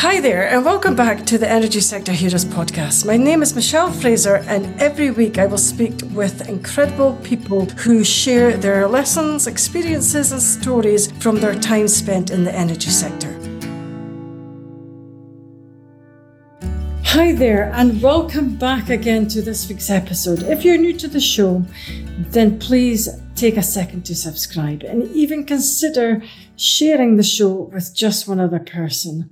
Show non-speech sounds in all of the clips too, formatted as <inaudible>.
Hi there, and welcome back to the Energy Sector Heroes podcast. My name is Michelle Fraser, and every week I will speak with incredible people who share their lessons, experiences, and stories from their time spent in the energy sector. Hi there, and welcome back again to this week's episode. If you're new to the show, then please take a second to subscribe and even consider sharing the show with just one other person.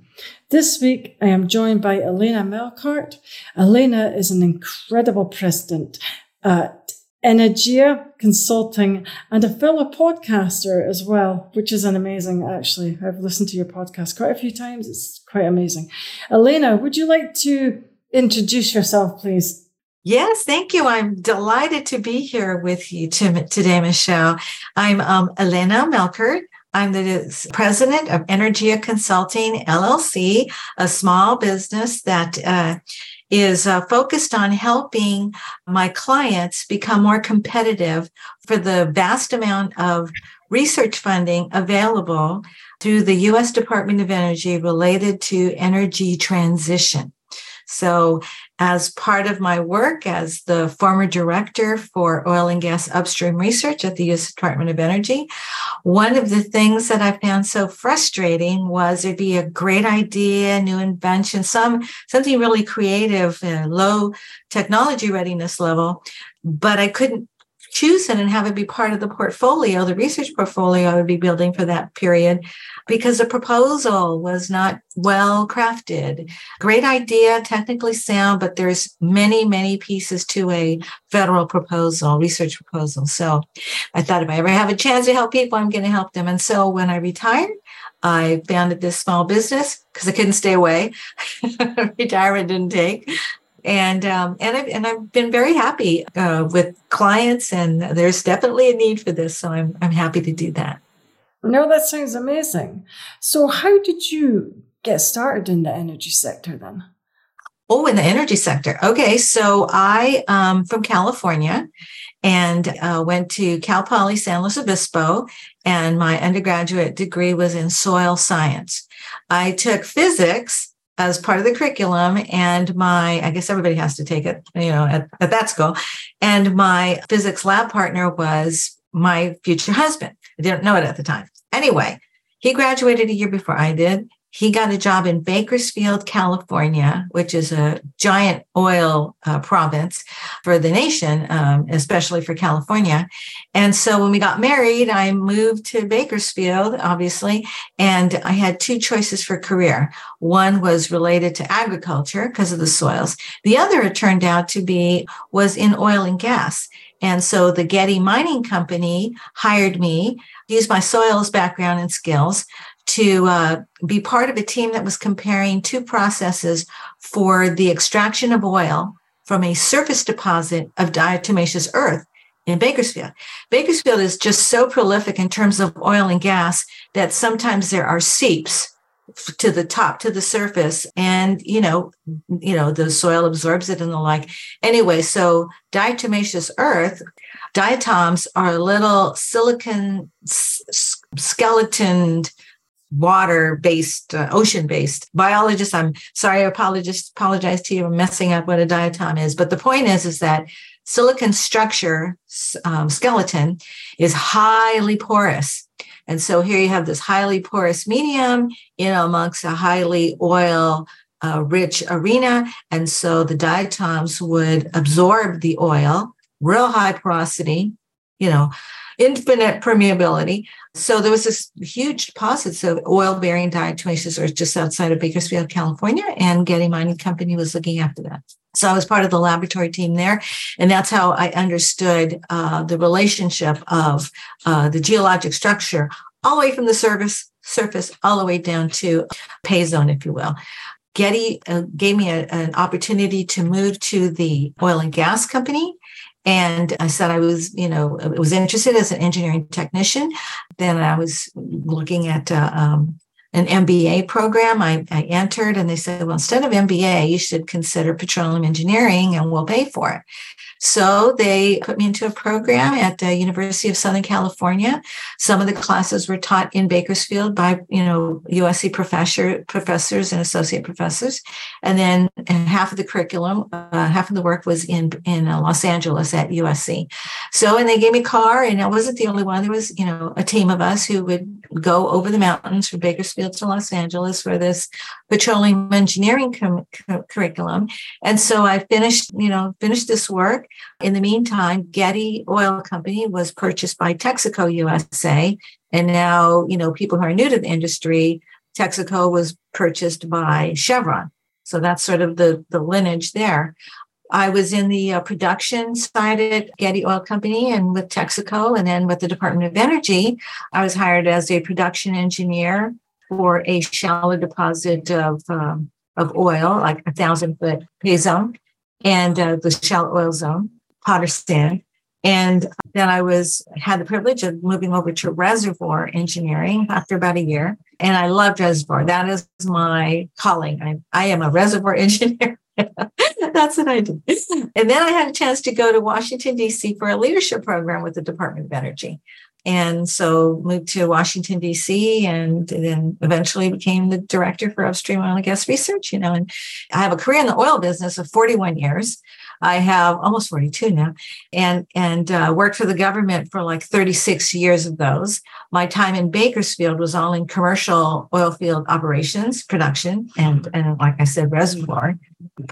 This week, I am joined by Elena Melchert. Elena is an incredible president at Energia Consulting and a fellow podcaster as well, which is an amazing, actually. I've listened to your podcast quite a few times. It's quite amazing. Elena, would you like to introduce yourself, please? Yes, thank you. I'm delighted to be here with you today, Michelle. I'm um, Elena Melchert. I'm the president of Energia Consulting LLC, a small business that uh, is uh, focused on helping my clients become more competitive for the vast amount of research funding available through the U.S. Department of Energy related to energy transition. So, as part of my work as the former director for oil and gas upstream research at the U.S. Department of Energy, one of the things that I found so frustrating was it'd be a great idea, new invention, some something really creative, uh, low technology readiness level, but I couldn't choose it and have it be part of the portfolio, the research portfolio I would be building for that period because the proposal was not well crafted. Great idea, technically sound, but there's many, many pieces to a federal proposal, research proposal. So I thought if I ever have a chance to help people, I'm going to help them. And so when I retired, I founded this small business because I couldn't stay away. <laughs> Retirement didn't take. And um, and I've and I've been very happy uh, with clients, and there's definitely a need for this. So I'm I'm happy to do that. No, that sounds amazing. So, how did you get started in the energy sector then? Oh, in the energy sector. Okay. So, I um from California and uh, went to Cal Poly San Luis Obispo, and my undergraduate degree was in soil science. I took physics as part of the curriculum and my i guess everybody has to take it you know at, at that school. And my physics lab partner was my future husband. I didn't know it at the time. Anyway, he graduated a year before I did. He got a job in Bakersfield, California, which is a giant oil uh, province for the nation, um, especially for California. And so when we got married, I moved to Bakersfield, obviously, and I had two choices for career. One was related to agriculture because of the soils. The other, it turned out to be, was in oil and gas. And so the Getty Mining Company hired me used my soils background and skills to uh, be part of a team that was comparing two processes for the extraction of oil from a surface deposit of diatomaceous earth in Bakersfield. Bakersfield is just so prolific in terms of oil and gas that sometimes there are seeps to the top to the surface and you know you know the soil absorbs it and the like anyway so diatomaceous earth diatoms are little silicon s- skeleton water based uh, ocean based biologists i'm sorry i apologize apologize to you for messing up what a diatom is but the point is is that silicon structure um, skeleton is highly porous and so here you have this highly porous medium in amongst a highly oil uh, rich arena and so the diatoms would absorb the oil real high porosity, you know, infinite permeability. So there was this huge deposits of oil bearing diatomaceous earth just outside of Bakersfield, California, and Getty Mining Company was looking after that. So I was part of the laboratory team there, and that's how I understood uh, the relationship of uh, the geologic structure all the way from the surface, surface all the way down to pay zone, if you will. Getty uh, gave me a, an opportunity to move to the oil and gas company and I said I was, you know, was interested as an engineering technician. Then I was looking at uh, um, an MBA program. I, I entered and they said, well, instead of MBA, you should consider petroleum engineering and we'll pay for it. So they put me into a program at the University of Southern California. Some of the classes were taught in Bakersfield by, you know, USC professor, professors and associate professors. And then and half of the curriculum, uh, half of the work was in, in uh, Los Angeles at USC. So, and they gave me a car and I wasn't the only one. There was, you know, a team of us who would go over the mountains from Bakersfield to Los Angeles for this petroleum engineering com- curriculum. And so I finished, you know, finished this work. In the meantime, Getty Oil Company was purchased by Texaco USA. And now, you know, people who are new to the industry, Texaco was purchased by Chevron. So that's sort of the, the lineage there. I was in the uh, production side at Getty Oil Company and with Texaco, and then with the Department of Energy, I was hired as a production engineer for a shallow deposit of um, of oil, like a thousand foot pay zone, and uh, the shallow oil zone, Potter sand. And then I was had the privilege of moving over to reservoir engineering after about a year, and I loved reservoir. That is my calling. I, I am a reservoir <laughs> engineer. That's what I do. And then I had a chance to go to Washington, D.C. for a leadership program with the Department of Energy. And so moved to Washington, D.C., and then eventually became the director for upstream oil and gas research, you know. And I have a career in the oil business of 41 years. I have almost 42 now, and and uh, worked for the government for like 36 years of those. My time in Bakersfield was all in commercial oil field operations, production, and and like I said, reservoir.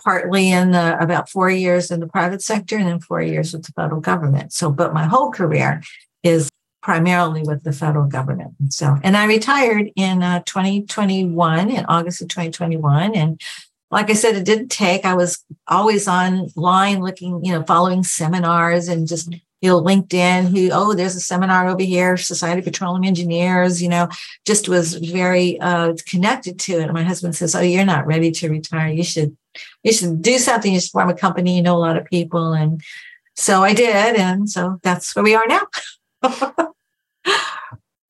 Partly in the about four years in the private sector, and then four years with the federal government. So, but my whole career is primarily with the federal government. So, and I retired in uh, 2021, in August of 2021, and like I said, it didn't take. I was always online looking, you know, following seminars and just, you know, LinkedIn, who, oh, there's a seminar over here, Society of Petroleum Engineers, you know, just was very uh, connected to it. And my husband says, oh, you're not ready to retire. You should, you should do something. You should form a company. You know a lot of people. And so I did. And so that's where we are now. <laughs> <laughs>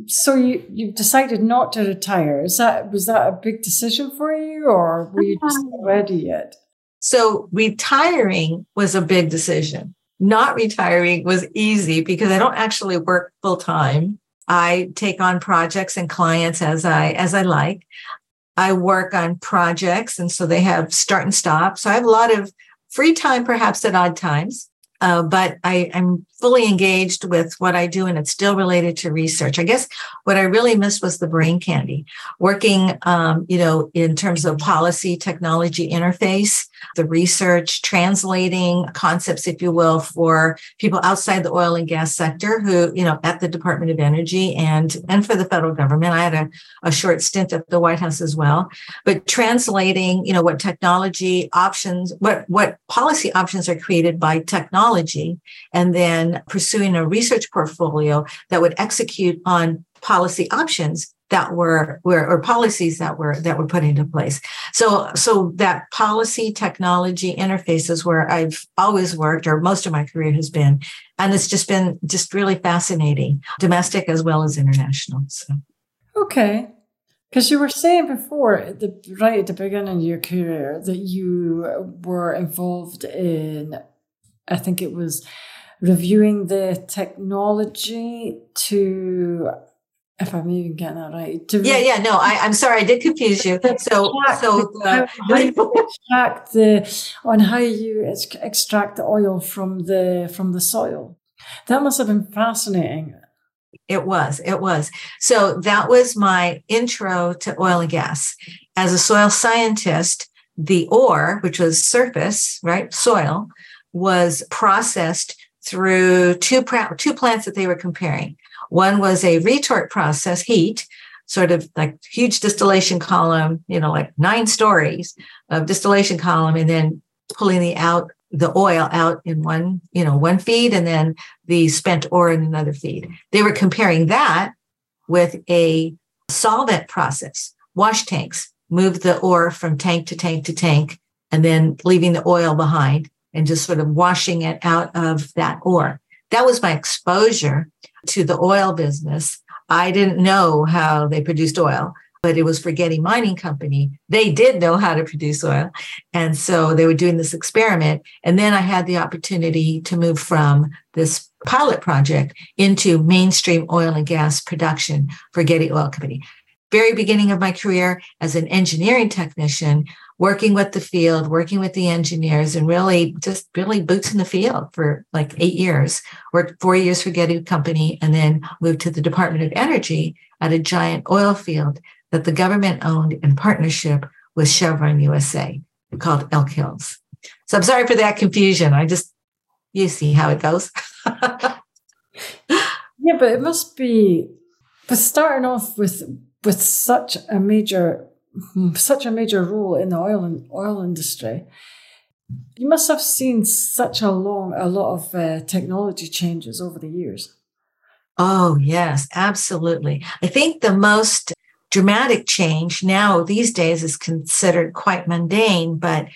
so you you decided not to retire. Is that was that a big decision for you, or were you just not ready yet? So retiring was a big decision. Not retiring was easy because I don't actually work full time. I take on projects and clients as I as I like. I work on projects, and so they have start and stop. So I have a lot of free time, perhaps at odd times. Uh, but I, am fully engaged with what I do, and it's still related to research. I guess what I really missed was the brain candy, working, um, you know, in terms of policy technology interface the research, translating concepts, if you will, for people outside the oil and gas sector who, you know, at the Department of Energy and, and for the federal government. I had a, a short stint at the White House as well, but translating, you know, what technology options, what, what policy options are created by technology, and then pursuing a research portfolio that would execute on policy options that were, were or policies that were that were put into place. So so that policy technology interface is where I've always worked, or most of my career has been, and it's just been just really fascinating, domestic as well as international. So okay. Because you were saying before, the, right at the beginning of your career, that you were involved in, I think it was reviewing the technology to if I'm even getting that right. To yeah, yeah, no, I, am sorry, I did confuse you. <laughs> So, so <laughs> you extract the on how you extract the oil from the from the soil. That must have been fascinating. It was, it was. So that was my intro to oil and gas. As a soil scientist, the ore, which was surface, right, soil, was processed through two, two plants that they were comparing. One was a retort process, heat, sort of like huge distillation column, you know, like nine stories of distillation column, and then pulling the out the oil out in one, you know, one feed, and then the spent ore in another feed. They were comparing that with a solvent process, wash tanks, move the ore from tank to tank to tank, and then leaving the oil behind and just sort of washing it out of that ore. That was my exposure to the oil business. I didn't know how they produced oil. but it was for Getty Mining Company. They did know how to produce oil. And so they were doing this experiment. And then I had the opportunity to move from this pilot project into mainstream oil and gas production for Getty Oil Company. Very beginning of my career as an engineering technician, working with the field, working with the engineers, and really just really boots in the field for like eight years. Worked four years for Getty Company and then moved to the Department of Energy at a giant oil field that the government owned in partnership with Chevron USA called Elk Hills. So I'm sorry for that confusion. I just, you see how it goes. <laughs> yeah, but it must be, but starting off with with such a major such a major role in the oil and oil industry. You must have seen such a long, a lot of uh, technology changes over the years. Oh, yes, absolutely. I think the most dramatic change now these days is considered quite mundane, but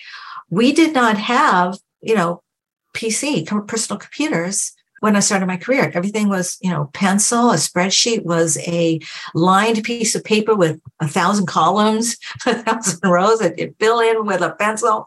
we did not have, you know, PC, personal computers when I started my career. Everything was, you know, pencil, a spreadsheet was a lined piece of paper with a thousand columns, <laughs> a thousand rows that you fill in with a pencil.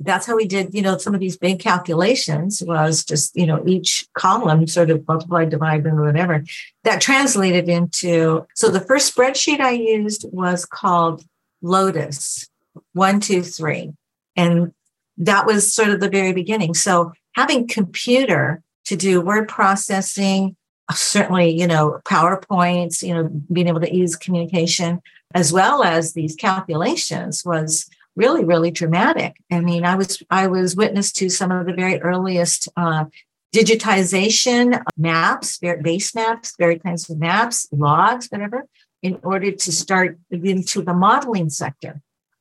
That's how we did, you know, some of these big calculations was just, you know, each column sort of multiplied, divided, or whatever. That translated into, so the first spreadsheet I used was called Lotus, one, two, three. And that was sort of the very beginning. So having computer to do word processing, certainly, you know, PowerPoints, you know, being able to use communication, as well as these calculations was really, really dramatic. I mean, I was I was witness to some of the very earliest uh, digitization maps, base maps, very kinds of maps, logs, whatever, in order to start into the modeling sector.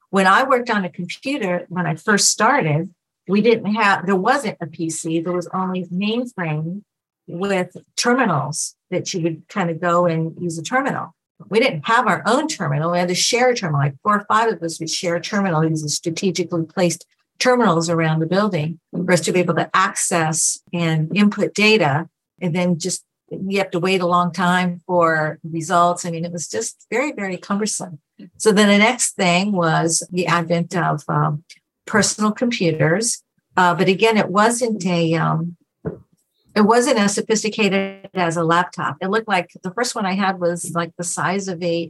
When I worked on a computer, when I first started, we didn't have, there wasn't a PC, there was only mainframe with terminals that you would kind of go and use a terminal. We didn't have our own terminal. We had to share a terminal. Like four or five of us would share a terminal. These strategically placed terminals around the building for us to be able to access and input data. And then just you have to wait a long time for results. I mean, it was just very, very cumbersome. So then the next thing was the advent of um, personal computers. Uh, but again, it wasn't a um, it wasn't as sophisticated as a laptop. It looked like the first one I had was like the size of a,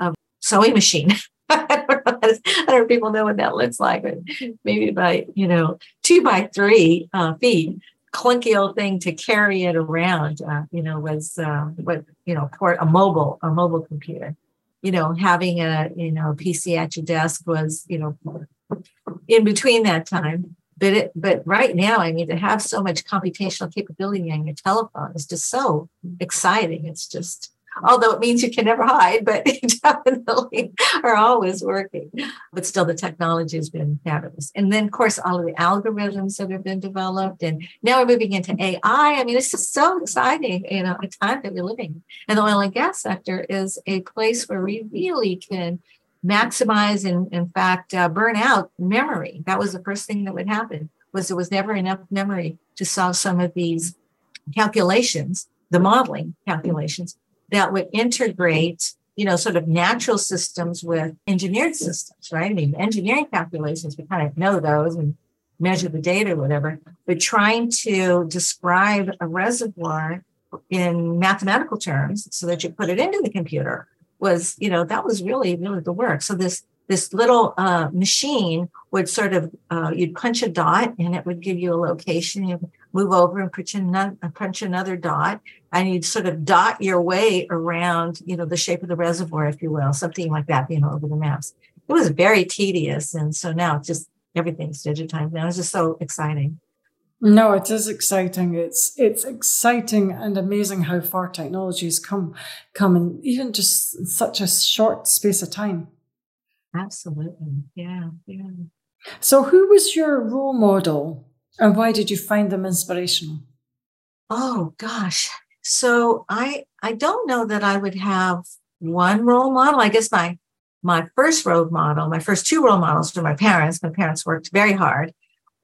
a sewing machine. <laughs> I don't, know, if people know what that looks like, but maybe by you know two by three uh, feet, clunky old thing to carry it around. Uh, you know, was uh, what you know, port a mobile a mobile computer. You know, having a you know PC at your desk was you know in between that time. But it, but right now, I mean, to have so much computational capability on your telephone is just so exciting. It's just, although it means you can never hide, but <laughs> you definitely are always working. But still, the technology has been fabulous. And then, of course, all of the algorithms that have been developed, and now we're moving into AI. I mean, it's just so exciting, you know, a time that we're living. And the oil and gas sector is a place where we really can maximize and in fact uh, burn out memory. That was the first thing that would happen was there was never enough memory to solve some of these calculations the modeling calculations that would integrate you know sort of natural systems with engineered systems right? I mean engineering calculations we kind of know those and measure the data or whatever but trying to describe a reservoir in mathematical terms so that you put it into the computer was, you know, that was really, really the work. So this this little uh, machine would sort of uh, you'd punch a dot and it would give you a location. You move over and punch another, punch another dot, and you'd sort of dot your way around, you know, the shape of the reservoir, if you will, something like that, you know, over the maps. It was very tedious, and so now it's just everything's digitized. Now it's just so exciting. No, it is exciting. It's it's exciting and amazing how far technology has come come in even just such a short space of time. Absolutely. Yeah. Yeah. So who was your role model and why did you find them inspirational? Oh gosh. So I I don't know that I would have one role model. I guess my my first role model, my first two role models were my parents. My parents worked very hard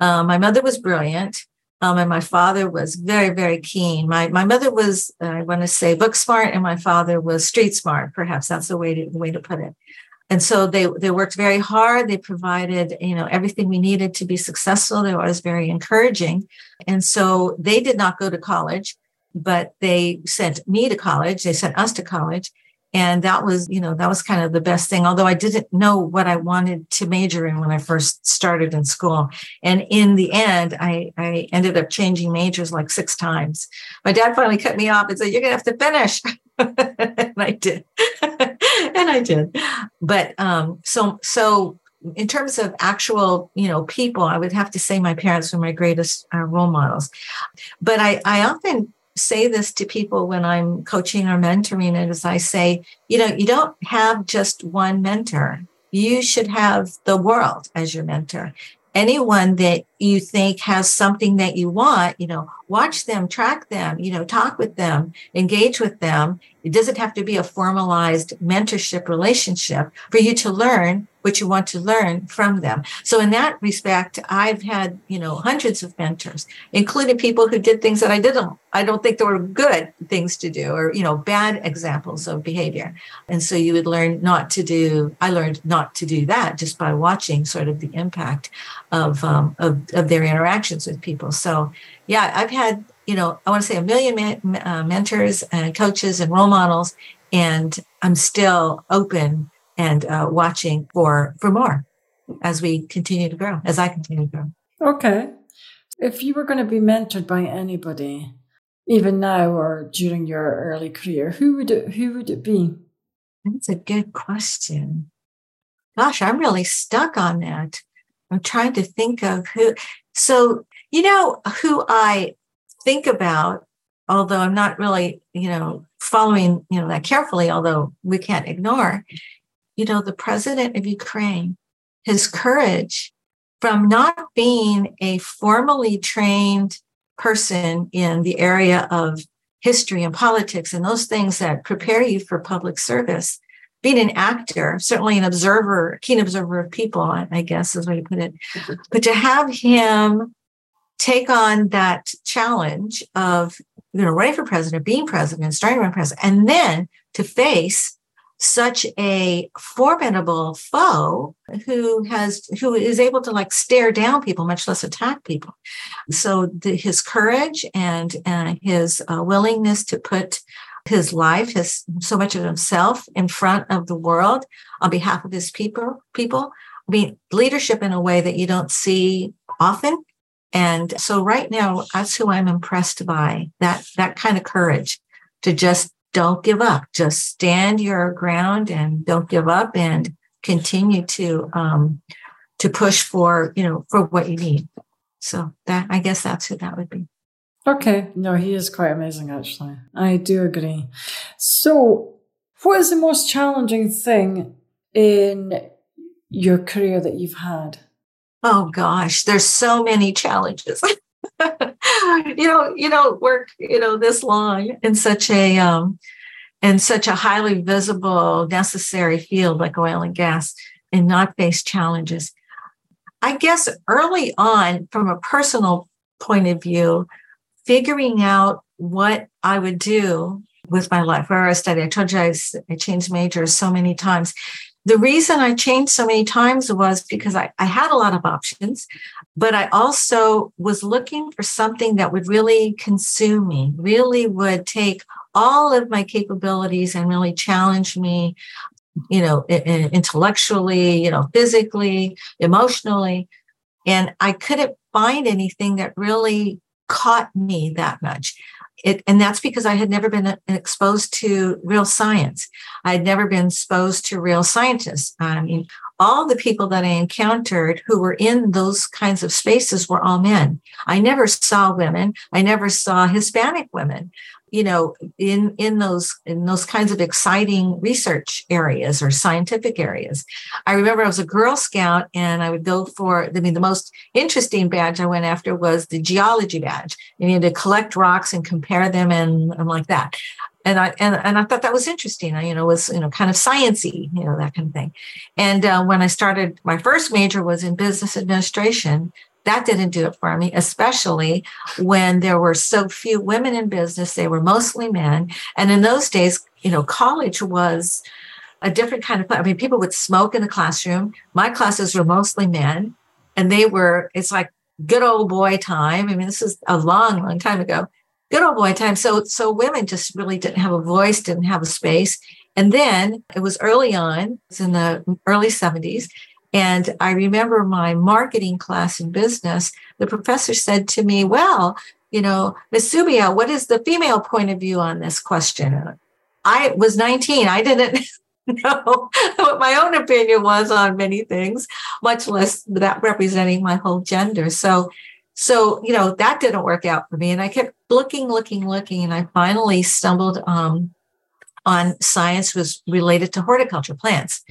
uh, my mother was brilliant. Um, and my father was very, very keen. My my mother was, uh, I want to say, book smart, and my father was street smart. Perhaps that's the way to the way to put it. And so they they worked very hard. They provided, you know, everything we needed to be successful. They were always very encouraging. And so they did not go to college, but they sent me to college. They sent us to college. And that was, you know, that was kind of the best thing. Although I didn't know what I wanted to major in when I first started in school. And in the end, I, I ended up changing majors like six times. My dad finally cut me off and said, You're going to have to finish. <laughs> and I did. <laughs> and I did. But um, so, so in terms of actual, you know, people, I would have to say my parents were my greatest uh, role models. But I, I often say this to people when I'm coaching or mentoring it is I say, you know, you don't have just one mentor. You should have the world as your mentor. Anyone that you think has something that you want, you know, watch them, track them, you know, talk with them, engage with them. It doesn't have to be a formalized mentorship relationship for you to learn what you want to learn from them. So in that respect, I've had, you know, hundreds of mentors, including people who did things that I didn't, I don't think they were good things to do or, you know, bad examples of behavior. And so you would learn not to do, I learned not to do that just by watching sort of the impact of, um, of, of their interactions with people. So yeah, I've had, you know, I want to say a million uh, mentors and coaches and role models, and I'm still open and uh, watching for for more as we continue to grow, as I continue to grow. Okay. If you were going to be mentored by anybody, even now or during your early career, who would it, who would it be? That's a good question. Gosh, I'm really stuck on that. I'm trying to think of who. So, you know, who I think about, although I'm not really, you know, following, you know, that carefully, although we can't ignore, you know, the president of Ukraine, his courage from not being a formally trained person in the area of history and politics and those things that prepare you for public service, being an actor, certainly an observer, keen observer of people, I guess is the way to put it. But to have him take on that challenge of, you know, running for president, being president, starting to run president, and then to face such a formidable foe who has who is able to like stare down people much less attack people so the, his courage and uh, his uh, willingness to put his life his so much of himself in front of the world on behalf of his people people i mean leadership in a way that you don't see often and so right now that's who i'm impressed by that that kind of courage to just don't give up. Just stand your ground and don't give up and continue to um, to push for you know for what you need. So that I guess that's who that would be. Okay, no, he is quite amazing. Actually, I do agree. So, what is the most challenging thing in your career that you've had? Oh gosh, there's so many challenges. <laughs> you know, you don't work, you know, this long in such a um in such a highly visible, necessary field like oil and gas and not face challenges. I guess early on, from a personal point of view, figuring out what I would do with my life, where I study. I told you I, I changed majors so many times. The reason I changed so many times was because I, I had a lot of options, but I also was looking for something that would really consume me, really would take all of my capabilities and really challenge me, you know, intellectually, you know, physically, emotionally. And I couldn't find anything that really caught me that much. It, and that's because I had never been uh, exposed to real science. I had never been exposed to real scientists. I mean, all the people that I encountered who were in those kinds of spaces were all men. I never saw women. I never saw Hispanic women you know in in those in those kinds of exciting research areas or scientific areas i remember i was a girl scout and i would go for i mean the most interesting badge i went after was the geology badge you need to collect rocks and compare them and, and like that and I and, and I thought that was interesting. I, you know, was you know kind of sciency, you know, that kind of thing. And uh, when I started, my first major was in business administration, that didn't do it for me, especially when there were so few women in business. They were mostly men. And in those days, you know, college was a different kind of, I mean, people would smoke in the classroom. My classes were mostly men and they were, it's like good old boy time. I mean, this is a long, long time ago. Good old boy time. So, so women just really didn't have a voice, didn't have a space. And then it was early on, it's in the early 70s. And I remember my marketing class in business, the professor said to me, Well, you know, Miss Subia, what is the female point of view on this question? I was 19. I didn't <laughs> know what my own opinion was on many things, much less that representing my whole gender. So, so you know that didn't work out for me, and I kept looking, looking, looking, and I finally stumbled um, on science was related to horticulture plants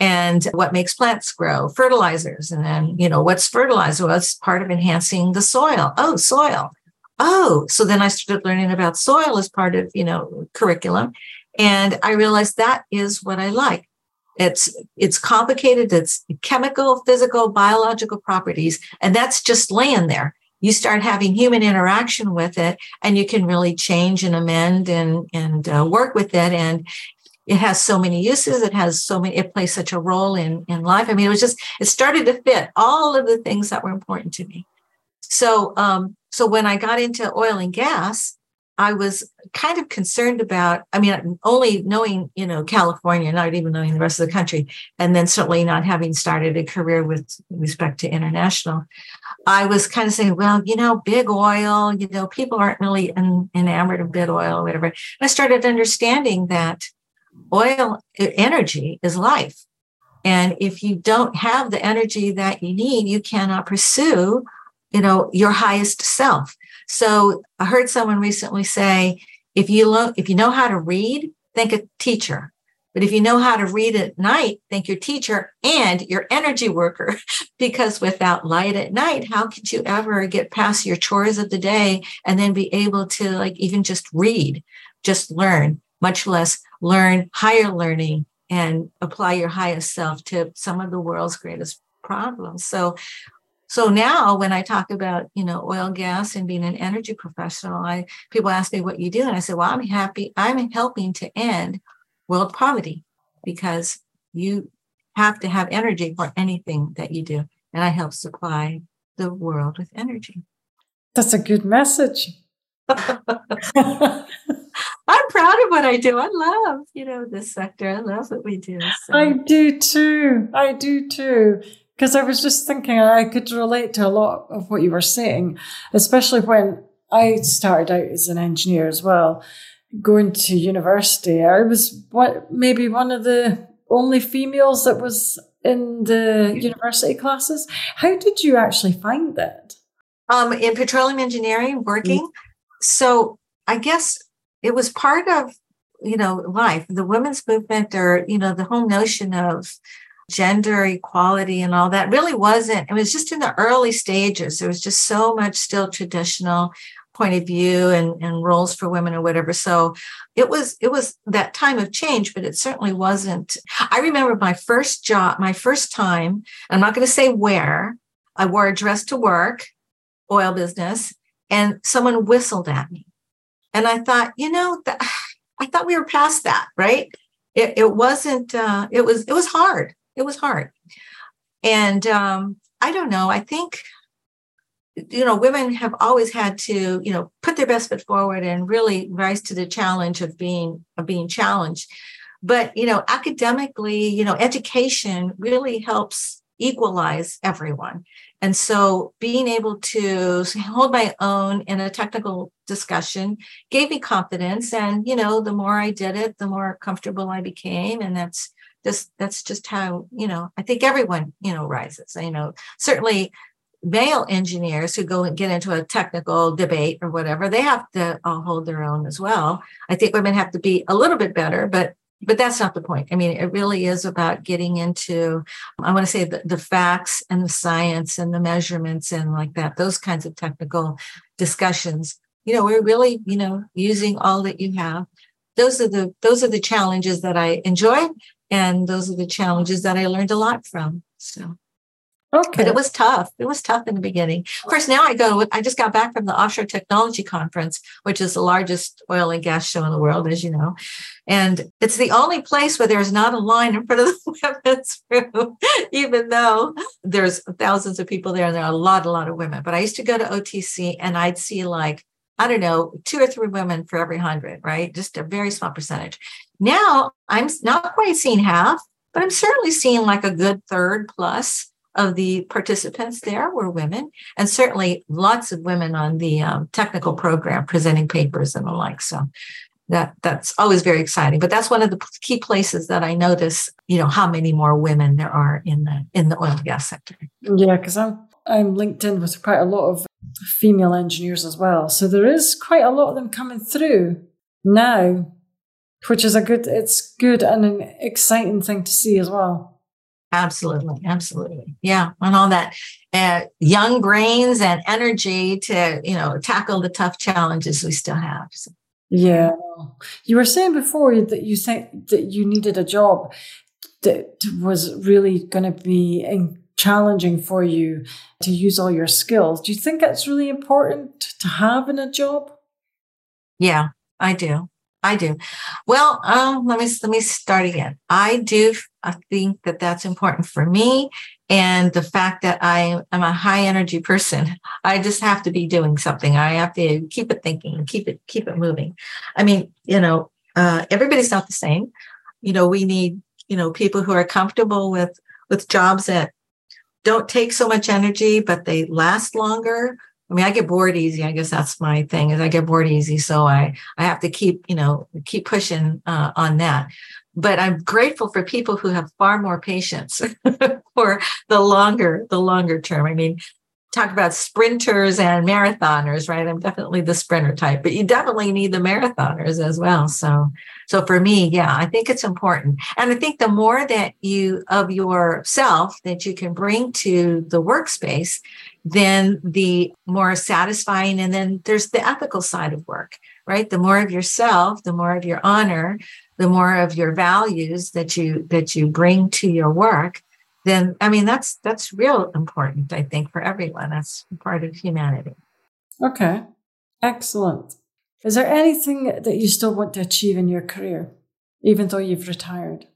and what makes plants grow, fertilizers. And then, you know, what's fertilizer? Well, it's part of enhancing the soil. Oh, soil. Oh, so then I started learning about soil as part of, you know, curriculum. And I realized that is what I like. It's it's complicated, it's chemical, physical, biological properties, and that's just laying there. You start having human interaction with it and you can really change and amend and and uh, work with it and it has so many uses it has so many it plays such a role in in life. I mean it was just it started to fit all of the things that were important to me. So um so when i got into oil and gas I was kind of concerned about, I mean, only knowing, you know, California, not even knowing the rest of the country, and then certainly not having started a career with respect to international, I was kind of saying, well, you know, big oil, you know, people aren't really enamored of big oil or whatever. And I started understanding that oil energy is life. And if you don't have the energy that you need, you cannot pursue, you know, your highest self. So I heard someone recently say, if you lo- if you know how to read, think a teacher. But if you know how to read at night, think your teacher and your energy worker. <laughs> because without light at night, how could you ever get past your chores of the day and then be able to like even just read, just learn, much less learn higher learning and apply your highest self to some of the world's greatest problems. So so now when I talk about, you know, oil, gas and being an energy professional, I people ask me what you do. And I say, well, I'm happy, I'm helping to end world poverty because you have to have energy for anything that you do. And I help supply the world with energy. That's a good message. <laughs> I'm proud of what I do. I love, you know, this sector. I love what we do. So. I do too. I do too. Because I was just thinking I could relate to a lot of what you were saying, especially when I started out as an engineer as well, going to university. I was what maybe one of the only females that was in the university classes. How did you actually find that? Um, in petroleum engineering, working. Mm-hmm. So I guess it was part of you know life, the women's movement, or you know the whole notion of gender equality and all that really wasn't it was just in the early stages. There was just so much still traditional point of view and, and roles for women or whatever. So it was it was that time of change but it certainly wasn't. I remember my first job my first time i'm not going to say where i wore a dress to work oil business and someone whistled at me. And i thought you know <sighs> i thought we were past that right? It, it wasn't uh, it was it was hard it was hard. And um, I don't know, I think, you know, women have always had to, you know, put their best foot forward and really rise to the challenge of being of being challenged. But you know, academically, you know, education really helps equalize everyone. And so being able to hold my own in a technical discussion gave me confidence. And, you know, the more I did it, the more comfortable I became. And that's just that's just how you know i think everyone you know rises. You know certainly male engineers who go and get into a technical debate or whatever they have to uh, hold their own as well. I think women have to be a little bit better but but that's not the point. I mean it really is about getting into i want to say the, the facts and the science and the measurements and like that those kinds of technical discussions. You know we're really you know using all that you have. Those are the those are the challenges that i enjoy and those are the challenges that I learned a lot from. So Okay. But it was tough. It was tough in the beginning. Of course, now I go, I just got back from the Offshore Technology Conference, which is the largest oil and gas show in the world, as you know. And it's the only place where there's not a line in front of the <laughs> women's room, even though there's thousands of people there and there are a lot, a lot of women. But I used to go to OTC and I'd see like, I don't know, two or three women for every hundred, right? Just a very small percentage. Now I'm not quite seeing half, but I'm certainly seeing like a good third plus of the participants there were women, and certainly lots of women on the um, technical program presenting papers and the like. So that that's always very exciting. But that's one of the key places that I notice, you know, how many more women there are in the in the oil and gas sector. Yeah, because I'm I'm linked in with quite a lot of female engineers as well. So there is quite a lot of them coming through now, which is a good it's good and an exciting thing to see as well. Absolutely, absolutely, yeah, and all that uh, young brains and energy to you know tackle the tough challenges we still have. So. Yeah, you were saying before that you think that you needed a job that was really going to be challenging for you to use all your skills. Do you think that's really important to have in a job? Yeah, I do. I do. Well, um, let me let me start again. I do. I think that that's important for me, and the fact that I am a high energy person. <laughs> I just have to be doing something. I have to keep it thinking, keep it keep it moving. I mean, you know, uh, everybody's not the same. You know, we need you know people who are comfortable with with jobs that don't take so much energy, but they last longer I mean, I get bored easy. I guess that's my thing is I get bored easy. So I, I have to keep, you know, keep pushing uh, on that. But I'm grateful for people who have far more patience <laughs> for the longer, the longer term. I mean, talk about sprinters and marathoners, right? I'm definitely the sprinter type, but you definitely need the marathoners as well. So, so for me, yeah, I think it's important. And I think the more that you of yourself that you can bring to the workspace, then the more satisfying. And then there's the ethical side of work, right? The more of yourself, the more of your honor, the more of your values that you that you bring to your work, then I mean that's that's real important, I think, for everyone. That's part of humanity. Okay. Excellent. Is there anything that you still want to achieve in your career, even though you've retired?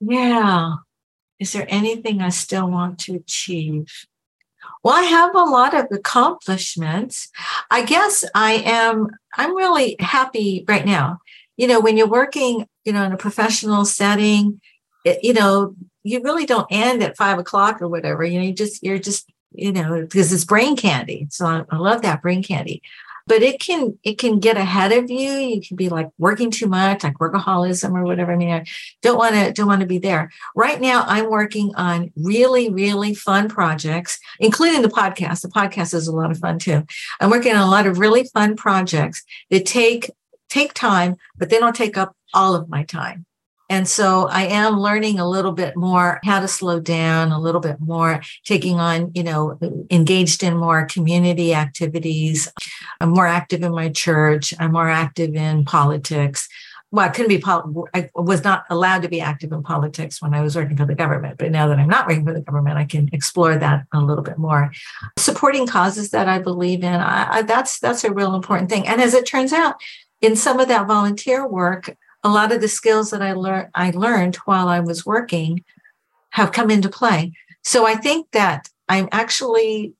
Yeah. Is there anything I still want to achieve? Well, I have a lot of accomplishments. I guess I am, I'm really happy right now. You know, when you're working, you know, in a professional setting, it, you know, you really don't end at five o'clock or whatever. You know, you just, you're just, you know, because it's brain candy. So I, I love that brain candy. But it can it can get ahead of you. You can be like working too much like workaholism or whatever. I mean i don't want to don't want to be there. Right now i'm working on really really fun projects including the podcast. The podcast is a lot of fun too. I'm working on a lot of really fun projects that take take time but they don't take up all of my time and so I am learning a little bit more how to slow down, a little bit more, taking on, you know, engaged in more community activities. I'm more active in my church. I'm more active in politics. Well, I couldn't be, I was not allowed to be active in politics when I was working for the government. But now that I'm not working for the government, I can explore that a little bit more. Supporting causes that I believe in, I, I, that's that's a real important thing. And as it turns out, in some of that volunteer work, a lot of the skills that I learned I learned while I was working have come into play. So I think that I'm actually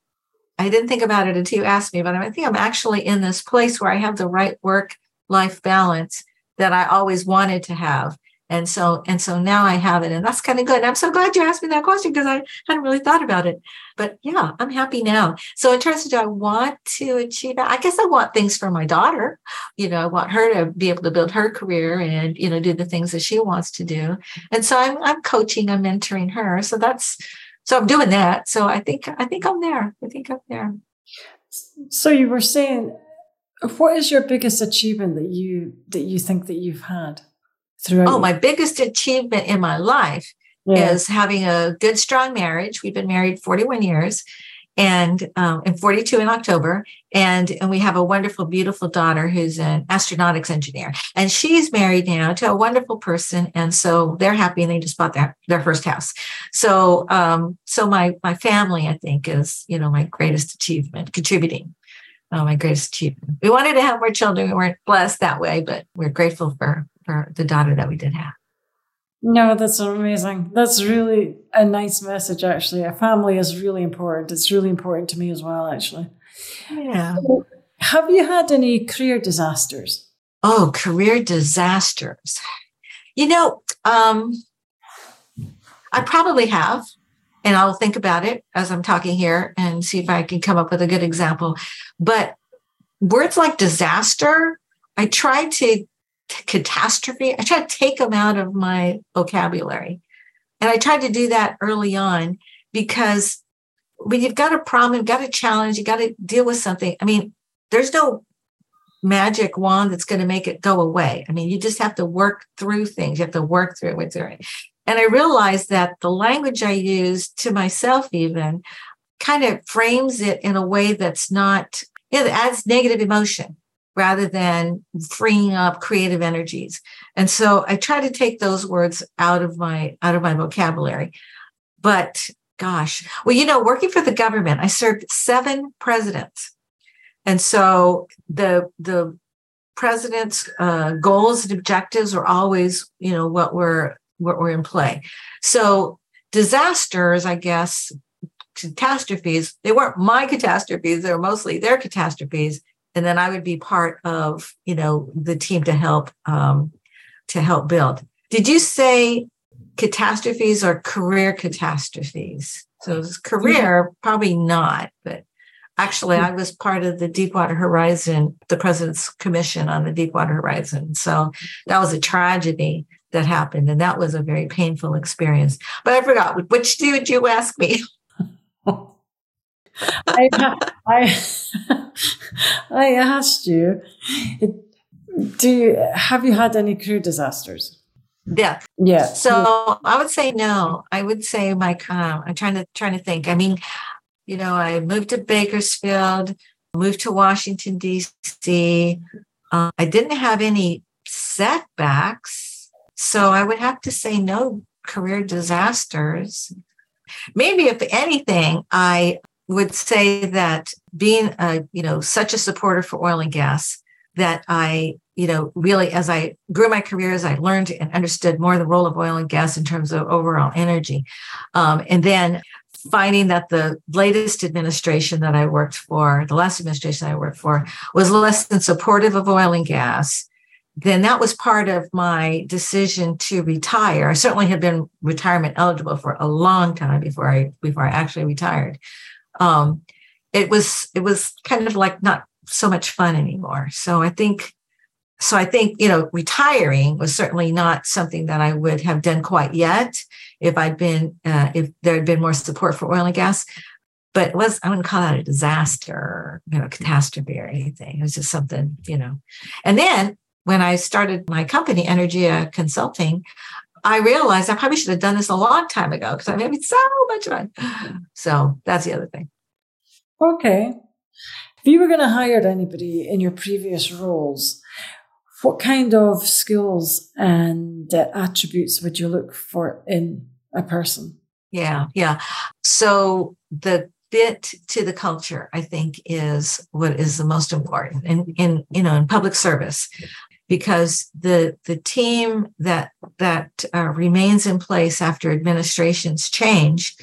I didn't think about it until you asked me, but I think I'm actually in this place where I have the right work life balance that I always wanted to have. And so, and so now I have it, and that's kind of good. And I'm so glad you asked me that question because I hadn't really thought about it. But yeah, I'm happy now. So in terms of do I want to achieve that? I guess I want things for my daughter. You know, I want her to be able to build her career and, you know, do the things that she wants to do. And so I'm I'm coaching, I'm mentoring her. So that's so I'm doing that. So I think I think I'm there. I think I'm there. So you were saying what is your biggest achievement that you that you think that you've had? Throughout? Oh, my biggest achievement in my life yeah. is having a good, strong marriage. We've been married 41 years and um, and 42 in October. And and we have a wonderful, beautiful daughter who's an astronautics engineer, and she's married now to a wonderful person, and so they're happy, and they just bought their their first house. So um, so my my family, I think, is you know my greatest achievement, contributing. Oh, my greatest achievement. We wanted to have more children. We weren't blessed that way, but we're grateful for for the daughter that we did have. No, that's amazing. That's really a nice message, actually. A family is really important. It's really important to me as well, actually. Yeah. So, have you had any career disasters? Oh, career disasters. You know, um, I probably have, and I'll think about it as I'm talking here and see if I can come up with a good example. But words like disaster, I try to catastrophe. I try to take them out of my vocabulary. And I tried to do that early on because when you've got a problem, you've got a challenge, you got to deal with something. I mean, there's no magic wand that's going to make it go away. I mean, you just have to work through things. You have to work through it, through it. And I realized that the language I use to myself, even, kind of frames it in a way that's not, you know, that adds negative emotion rather than freeing up creative energies. And so I try to take those words out of my out of my vocabulary. But gosh, well, you know, working for the government, I served seven presidents. And so the the president's uh, goals and objectives are always, you know, what were what were in play. So disasters, I guess, catastrophes, they weren't my <laughs> catastrophes, they were mostly their catastrophes and then I would be part of you know the team to help um, to help build. Did you say catastrophes or career catastrophes? So career, probably not, but actually I was part of the Deepwater Horizon, the president's commission on the Deepwater Horizon. So that was a tragedy that happened, and that was a very painful experience. But I forgot which did you ask me? <laughs> I, I, <laughs> I asked you, do you, have you had any crew disasters? Yeah. Yeah. So I would say no. I would say my um, I'm trying to trying to think. I mean, you know, I moved to Bakersfield, moved to Washington D.C. Uh, I didn't have any setbacks, so I would have to say no career disasters. Maybe if anything, I would say that being a, you know, such a supporter for oil and gas that I, you know, really as I grew my career, as I learned and understood more the role of oil and gas in terms of overall energy. Um, and then finding that the latest administration that I worked for, the last administration I worked for, was less than supportive of oil and gas, then that was part of my decision to retire. I certainly had been retirement eligible for a long time before I before I actually retired um, it was it was kind of like not so much fun anymore. So I think so I think you know retiring was certainly not something that I would have done quite yet if I'd been uh, if there had been more support for oil and gas. But it was I wouldn't call that a disaster, you know, catastrophe or anything. It was just something, you know. And then when I started my company, Energia Consulting, I realized I probably should have done this a long time ago because I'm having so much fun. So that's the other thing. Okay. If you were going to hire anybody in your previous roles, what kind of skills and uh, attributes would you look for in a person? Yeah, yeah. So the fit to the culture, I think, is what is the most important in, in you know in public service because the the team that that uh, remains in place after administrations change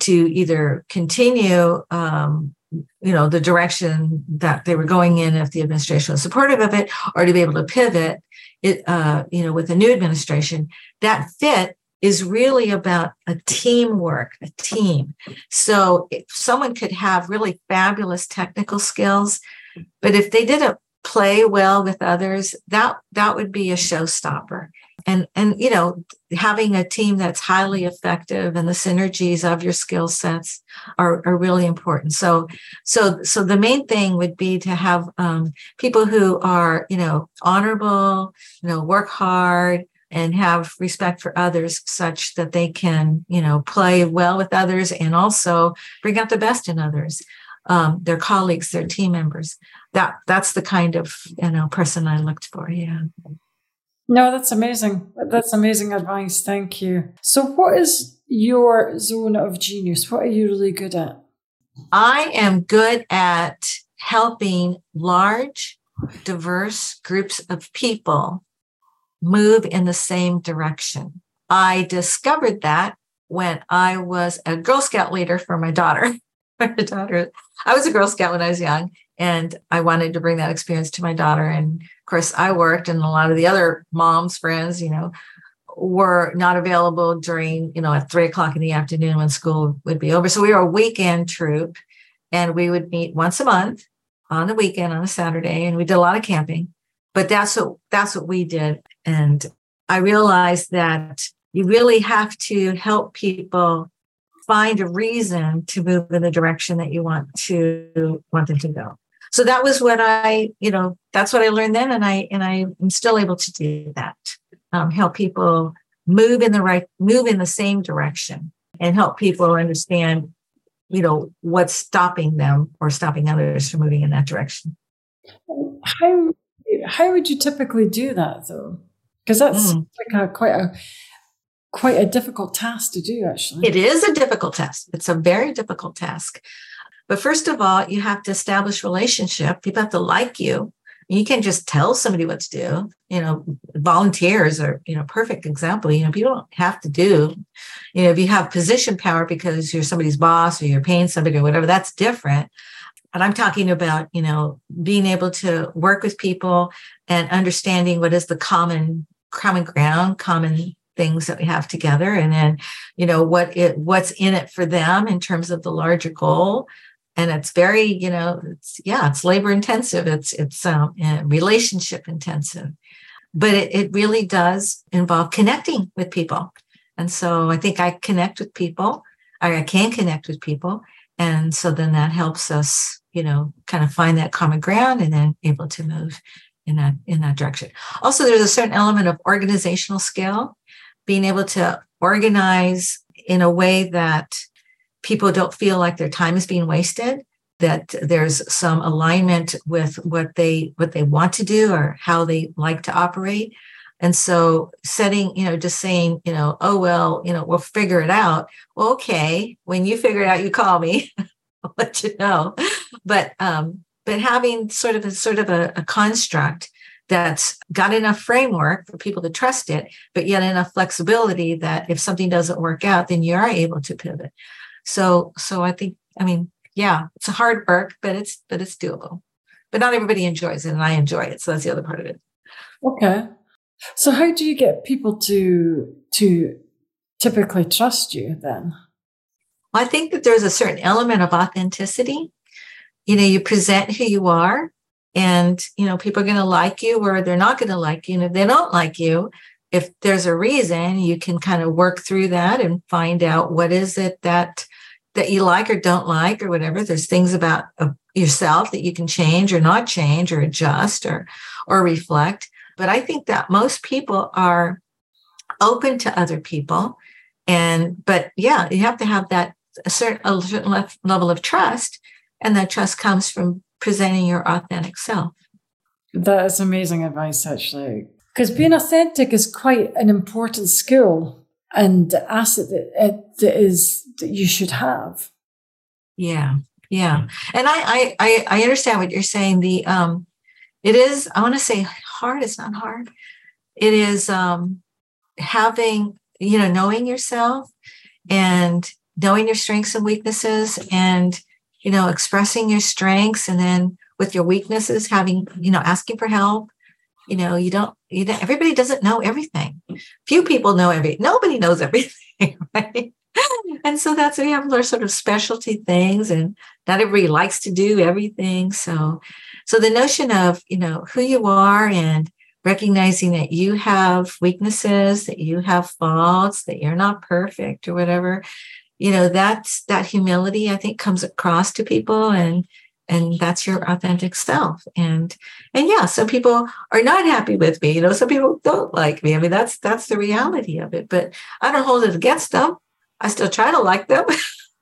to either continue um, you know the direction that they were going in if the administration was supportive of it or to be able to pivot it uh, you know with a new administration that fit is really about a teamwork a team. So if someone could have really fabulous technical skills but if they didn't play well with others, that that would be a showstopper. And and you know, having a team that's highly effective and the synergies of your skill sets are, are really important. So so so the main thing would be to have um, people who are you know honorable, you know, work hard, and have respect for others such that they can, you know, play well with others and also bring out the best in others, um, their colleagues, their team members. That that's the kind of you know person I looked for. Yeah. No, that's amazing. That's amazing advice. Thank you. So, what is your zone of genius? What are you really good at? I am good at helping large, diverse groups of people move in the same direction. I discovered that when I was a Girl Scout leader for my daughter. <laughs> my daughter, I was a Girl Scout when I was young, and I wanted to bring that experience to my daughter. And of course, I worked, and a lot of the other moms, friends, you know, were not available during, you know, at three o'clock in the afternoon when school would be over. So we were a weekend troop, and we would meet once a month on the weekend on a Saturday, and we did a lot of camping. But that's what that's what we did. And I realized that you really have to help people find a reason to move in the direction that you want to want them to go. So that was what I, you know, that's what I learned then, and I and I am still able to do that. Um, help people move in the right, move in the same direction, and help people understand, you know, what's stopping them or stopping others from moving in that direction. How how would you typically do that though? Because that's mm. like a quite a quite a difficult task to do, actually. It is a difficult task. It's a very difficult task. But first of all, you have to establish relationship. People have to like you. You can't just tell somebody what to do. You know, volunteers are, you know, perfect example. You know, people don't have to do, you know, if you have position power because you're somebody's boss or you're paying somebody or whatever, that's different. But I'm talking about, you know, being able to work with people and understanding what is the common common ground, common things that we have together, and then, you know, what it what's in it for them in terms of the larger goal. And it's very, you know, it's yeah, it's labor intensive. It's it's um, relationship intensive, but it, it really does involve connecting with people. And so I think I connect with people. I can connect with people, and so then that helps us you know kind of find that common ground and then able to move in that in that direction also there's a certain element of organizational skill being able to organize in a way that people don't feel like their time is being wasted that there's some alignment with what they what they want to do or how they like to operate and so setting you know just saying you know oh well you know we'll figure it out well, okay when you figure it out you call me <laughs> I'll let you know. But um, but having sort of a sort of a, a construct that's got enough framework for people to trust it, but yet enough flexibility that if something doesn't work out, then you are able to pivot. So so I think I mean yeah, it's a hard work, but it's but it's doable. But not everybody enjoys it, and I enjoy it. So that's the other part of it. Okay. So how do you get people to to typically trust you then? I think that there's a certain element of authenticity. You know, you present who you are, and you know, people are going to like you or they're not going to like you. And if they don't like you, if there's a reason, you can kind of work through that and find out what is it that that you like or don't like or whatever. There's things about uh, yourself that you can change or not change or adjust or or reflect. But I think that most people are open to other people and but yeah you have to have that a certain, a certain level of trust, and that trust comes from presenting your authentic self. That is amazing advice, actually, because being authentic is quite an important skill and asset that, it, that is that you should have. Yeah, yeah, and I I I understand what you're saying. The um, it is I want to say hard. It's not hard. It is um having you know knowing yourself and knowing your strengths and weaknesses and you know expressing your strengths and then with your weaknesses having you know asking for help you know you don't you everybody doesn't know everything. Few people know every nobody knows <laughs> everything right? And so that's we have our sort of specialty things and not everybody likes to do everything. So so the notion of you know who you are and recognizing that you have weaknesses that you have faults that you're not perfect or whatever you know that's that humility i think comes across to people and and that's your authentic self. And and yeah some people are not happy with me you know some people don't like me. I mean that's that's the reality of it but i don't hold it against them. I still try to like them.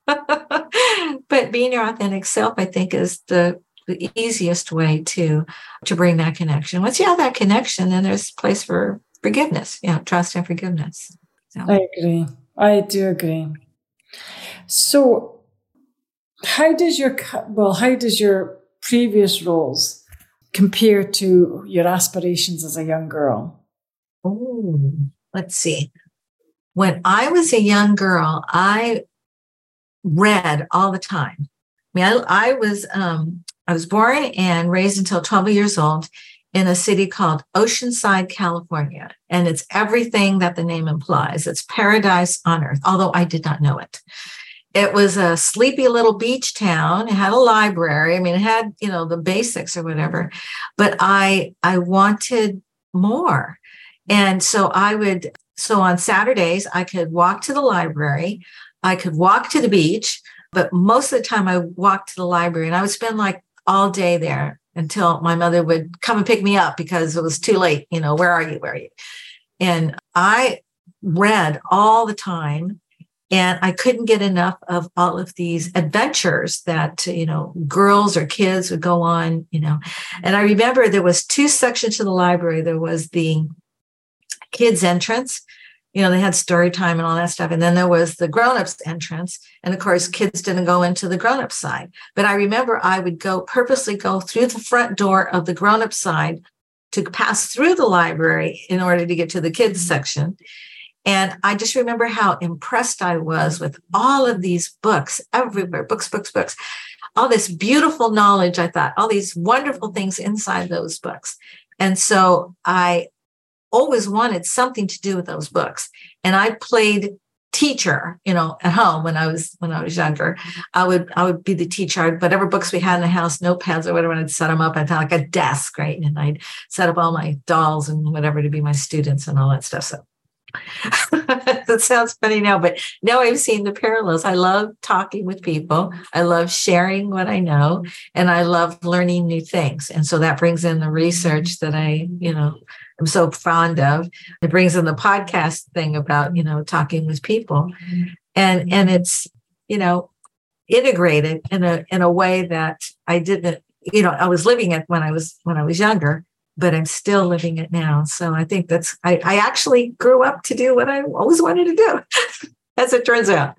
<laughs> But being your authentic self i think is the the easiest way to to bring that connection. Once you have that connection then there's place for forgiveness you know trust and forgiveness. So. i agree. I do agree. So how does your well how does your previous roles compare to your aspirations as a young girl oh let's see when i was a young girl i read all the time i mean i, I was um, i was born and raised until 12 years old in a city called Oceanside, California. And it's everything that the name implies. It's paradise on earth, although I did not know it it was a sleepy little beach town. It had a library. I mean it had you know the basics or whatever. But i i wanted more. And so i would so on saturdays i could walk to the library. I could walk to the beach but most of the time i walked to the library and i would spend like all day there until my mother would come and pick me up because it was too late you know where are you? Where are you? And i read all the time and i couldn't get enough of all of these adventures that you know girls or kids would go on you know. And i remember there was two sections to the library. There was the kids entrance you know they had story time and all that stuff. And then there was the grown-ups entrance. And of course kids didn't go into the grown-up side. But i remember i would go purposely go through the front door of the grown-up side to pass through the library in order to get to the kids section and I just remember how impressed I was with all of these books everywhere books, books, books, all this beautiful knowledge. I thought, all these wonderful things inside those books. And so I always wanted something to do with those books. And I played teacher you know at home when i was when i was younger i would i would be the teacher I'd, whatever books we had in the house notepads or whatever i'd set them up i'd have like a desk right and i'd set up all my dolls and whatever to be my students and all that stuff so <laughs> that sounds funny now, but now I've seen the parallels. I love talking with people. I love sharing what I know and I love learning new things. And so that brings in the research that I, you know, I'm so fond of. It brings in the podcast thing about, you know, talking with people. And and it's, you know, integrated in a in a way that I didn't, you know, I was living it when I was when I was younger but I'm still living it now. So I think that's, I, I actually grew up to do what I always wanted to do, <laughs> as it turns out.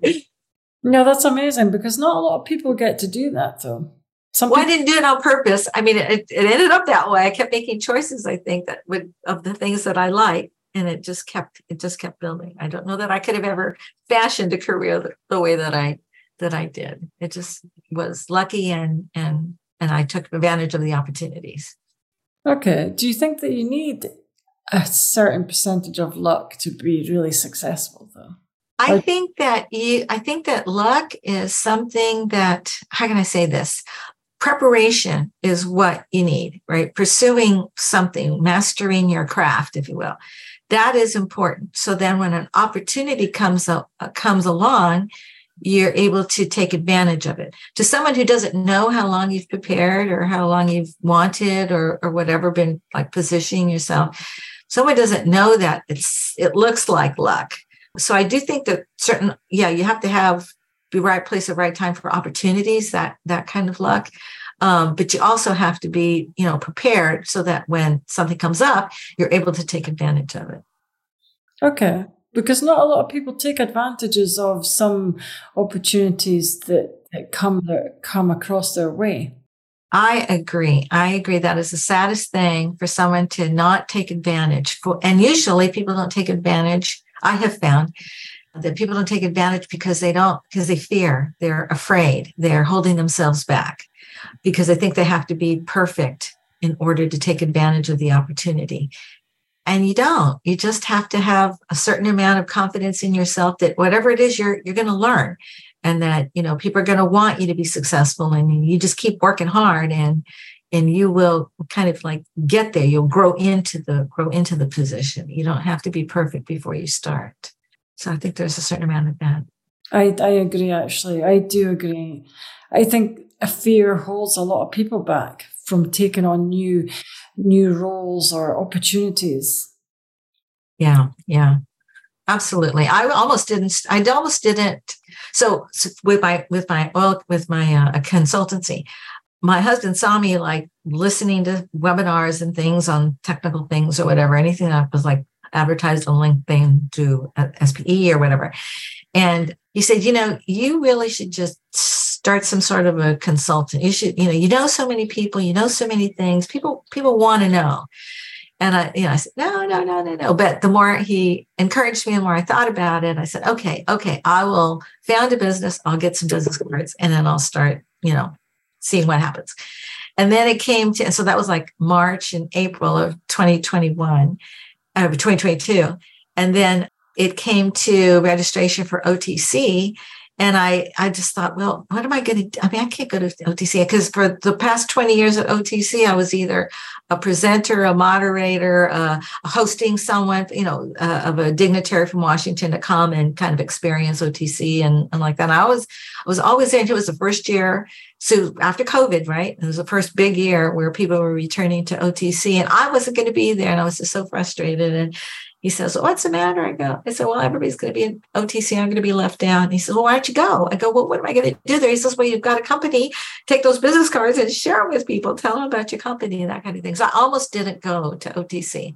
No, that's amazing because not a lot of people get to do that though. Some well, people- I didn't do it on purpose. I mean, it, it ended up that way. I kept making choices, I think, that would, of the things that I like. And it just kept, it just kept building. I don't know that I could have ever fashioned a career the, the way that I, that I did. It just was lucky and, and, and I took advantage of the opportunities. Okay. Do you think that you need a certain percentage of luck to be really successful though? I think that you I think that luck is something that how can I say this? Preparation is what you need, right? Pursuing something, mastering your craft, if you will. That is important. So then when an opportunity comes up, comes along, you're able to take advantage of it. To someone who doesn't know how long you've prepared or how long you've wanted or, or whatever, been like positioning yourself, someone doesn't know that it's it looks like luck. So I do think that certain, yeah, you have to have the right place at the right time for opportunities, that that kind of luck. Um, but you also have to be, you know, prepared so that when something comes up, you're able to take advantage of it. Okay because not a lot of people take advantages of some opportunities that, that come that come across their way. I agree. I agree. That is the saddest thing for someone to not take advantage for. And usually people don't take advantage. I have found that people don't take advantage because they don't, because they fear, they're afraid, they're holding themselves back because they think they have to be perfect in order to take advantage of the opportunity. And you don't. You just have to have a certain amount of confidence in yourself that whatever it is you're you're going to learn. And that you know people are going to want you to be successful and you just keep working hard and and you will kind of like get there. You'll grow into the grow into the position. You don't have to be perfect before you start. So i think there's a certain amount of that. I i agree actually. I do agree. I think a fear holds a lot of people back from taking on new new roles or opportunities. Yeah, yeah. Absolutely. I almost didn't I almost didn't so, so with my with my oil with my uh, consultancy my husband saw me like listening to webinars and things on technical things or whatever, anything that was like advertised on LinkedIn to uh, SPE or whatever. And he said, you know, you really should just start some sort of a consultant. You should, you know, you know so many people, you know so many things. People, people want to know. And I, you know, I said, no, no, no, no, no. But the more he encouraged me, the more I thought about it, I said, okay, okay, I will found a business. I'll get some business cards and then I'll start, you know, seeing what happens. And then it came to, and so that was like March and April of 2021, uh, 2022. And then it came to registration for OTC. And I, I just thought, well, what am I going to? I mean, I can't go to OTC because for the past 20 years at OTC, I was either a presenter, a moderator, uh, hosting someone, you know, uh, of a dignitary from Washington to come and kind of experience OTC and, and like that. And I was, I was always there. It was the first year. So after COVID, right? It was the first big year where people were returning to OTC and I wasn't going to be there. And I was just so frustrated. And he says, What's the matter? I go, I said, Well, everybody's going to be in OTC. I'm going to be left out. He says, Well, why don't you go? I go, Well, what am I going to do there? He says, Well, you've got a company. Take those business cards and share them with people. Tell them about your company and that kind of thing. So I almost didn't go to OTC.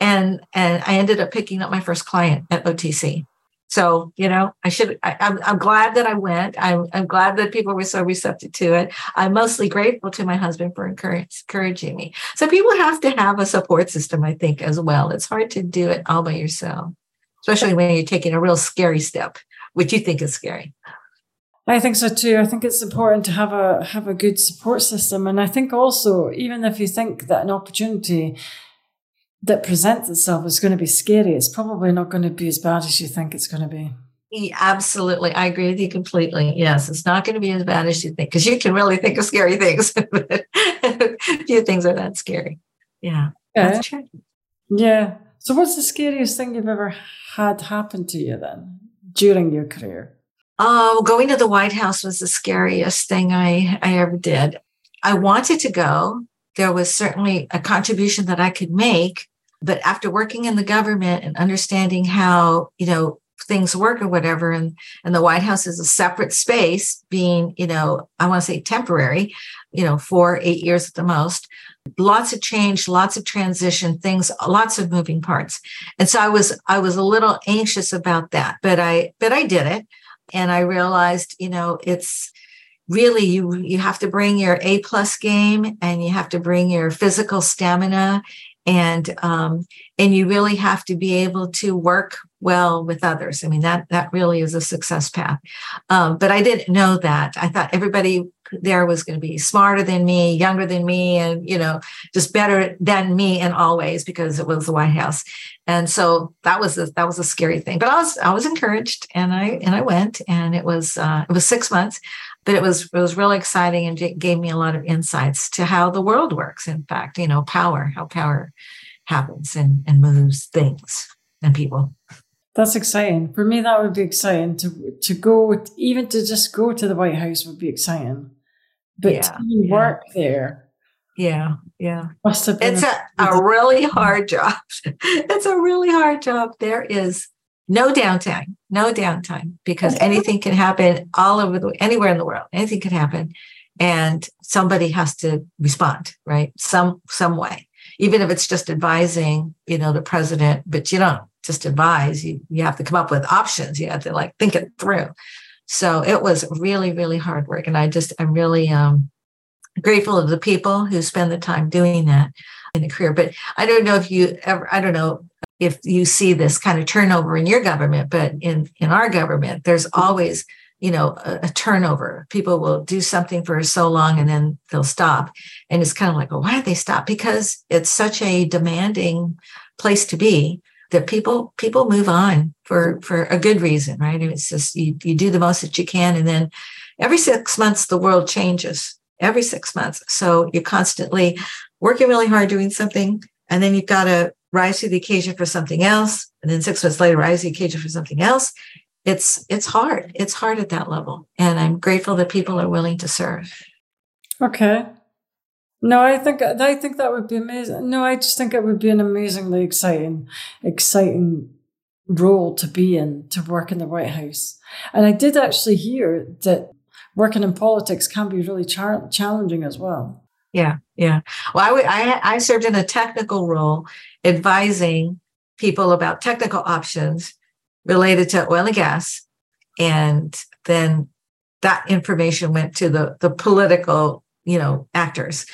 And, and I ended up picking up my first client at OTC. So, you know, I should, I, am I'm, I'm glad that I went. I'm, I'm glad that people were so receptive to it. I'm mostly grateful to my husband for encourage, encouraging me. So people have to have a support system, I think, as well. It's hard to do it all by yourself, especially when you're taking a real scary step, which you think is scary. I think so too. I think it's important to have a have a good support system, and I think also even if you think that an opportunity that presents itself is going to be scary, it's probably not going to be as bad as you think it's going to be. Yeah, absolutely. I agree with you completely. Yes, it's not going to be as bad as you think because you can really think of scary things. <laughs> few things are that scary. Yeah. Yeah. That's true. Yeah. So, what's the scariest thing you've ever had happen to you then during your career? Oh, going to the White House was the scariest thing I, I ever did. I wanted to go. There was certainly a contribution that I could make, but after working in the government and understanding how, you know, things work or whatever, and, and the White House is a separate space, being, you know, I want to say temporary, you know, four, eight years at the most. Lots of change, lots of transition, things, lots of moving parts. And so I was, I was a little anxious about that, but I, but I did it. And I realized, you know, it's really you you have to bring your A plus game and you have to bring your physical stamina and um, and you really have to be able to work well with others. I mean that that really is a success path. Um, but I didn't know that. I thought everybody there was going to be smarter than me, younger than me, and you know just better than me in all ways because it was the White House. And so that was a, that was a scary thing. But I was I was encouraged, and I and I went, and it was uh, it was six months but it was it was really exciting and it gave me a lot of insights to how the world works in fact you know power how power happens and, and moves things and people. That's exciting. For me that would be exciting to to go even to just go to the white house would be exciting. But yeah, to yeah. work there yeah yeah. must have been it's a, a really hard job. <laughs> It's a really hard job. There is no downtime, no downtime, because anything can happen all over the anywhere in the world. Anything can happen, and somebody has to respond, right? Some some way, even if it's just advising, you know, the president. But you don't just advise; you you have to come up with options. You have to like think it through. So it was really really hard work, and I just I'm really um, grateful of the people who spend the time doing that in a career. But I don't know if you ever I don't know if you see this kind of turnover in your government, but in, in our government, there's always, you know, a, a, turnover. People will do something for so long and then they'll stop. And it's kind of like, well, why did they stop? Because it's such a demanding place to be that people people move on for for a good reason, right? It's just you you do the most that you can, and then every six months the world changes. Every six months, so you're constantly working really hard doing something, and then you've got to rise to the occasion for something else, and then six months later, rise to the occasion for something else. It's it's hard. It's hard at that level, and I'm grateful that people are willing to serve. Okay. No, I think I think that would be amazing. No, I just think it would be an amazingly exciting, exciting role to be in to work in the White House. And I did actually hear that working in politics can be really char- challenging as well. Yeah, yeah. Well, I, I served in a technical role, advising people about technical options related to oil and gas, and then that information went to the the political, you know, actors,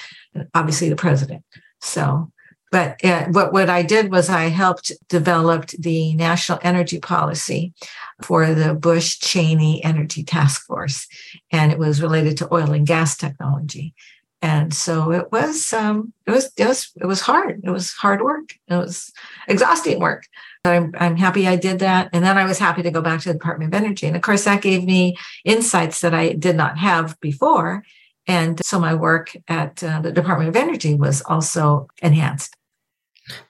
obviously the president. So, but uh, what what I did was I helped develop the national energy policy for the Bush Cheney Energy Task Force, and it was related to oil and gas technology and so it was um, it was it was it was hard. It was hard work. It was exhausting work. But I'm, I'm happy i did that. And then i was happy to go back to the department of energy. And of course that gave me insights that i did not have before. And so my work at uh, the department of energy was also enhanced.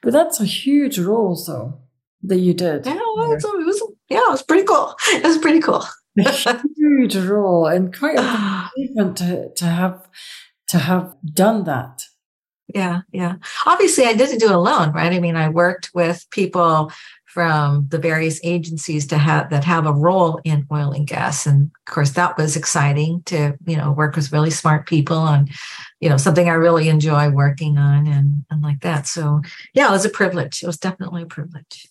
But that's a huge role though that you did. Yeah well, it was, yeah it was pretty cool. <laughs> It was pretty cool. A huge role and quite a <sighs> achievement to, to have to have done that. Yeah, yeah. Obviously, I didn't do it alone, right? I mean, I worked with people from the various agencies to have that have a role in oil and gas, and of course, that was exciting to you know work with really smart people on, you know, something I really enjoy working on, and and like that. So, yeah, it was a privilege. It was definitely a privilege.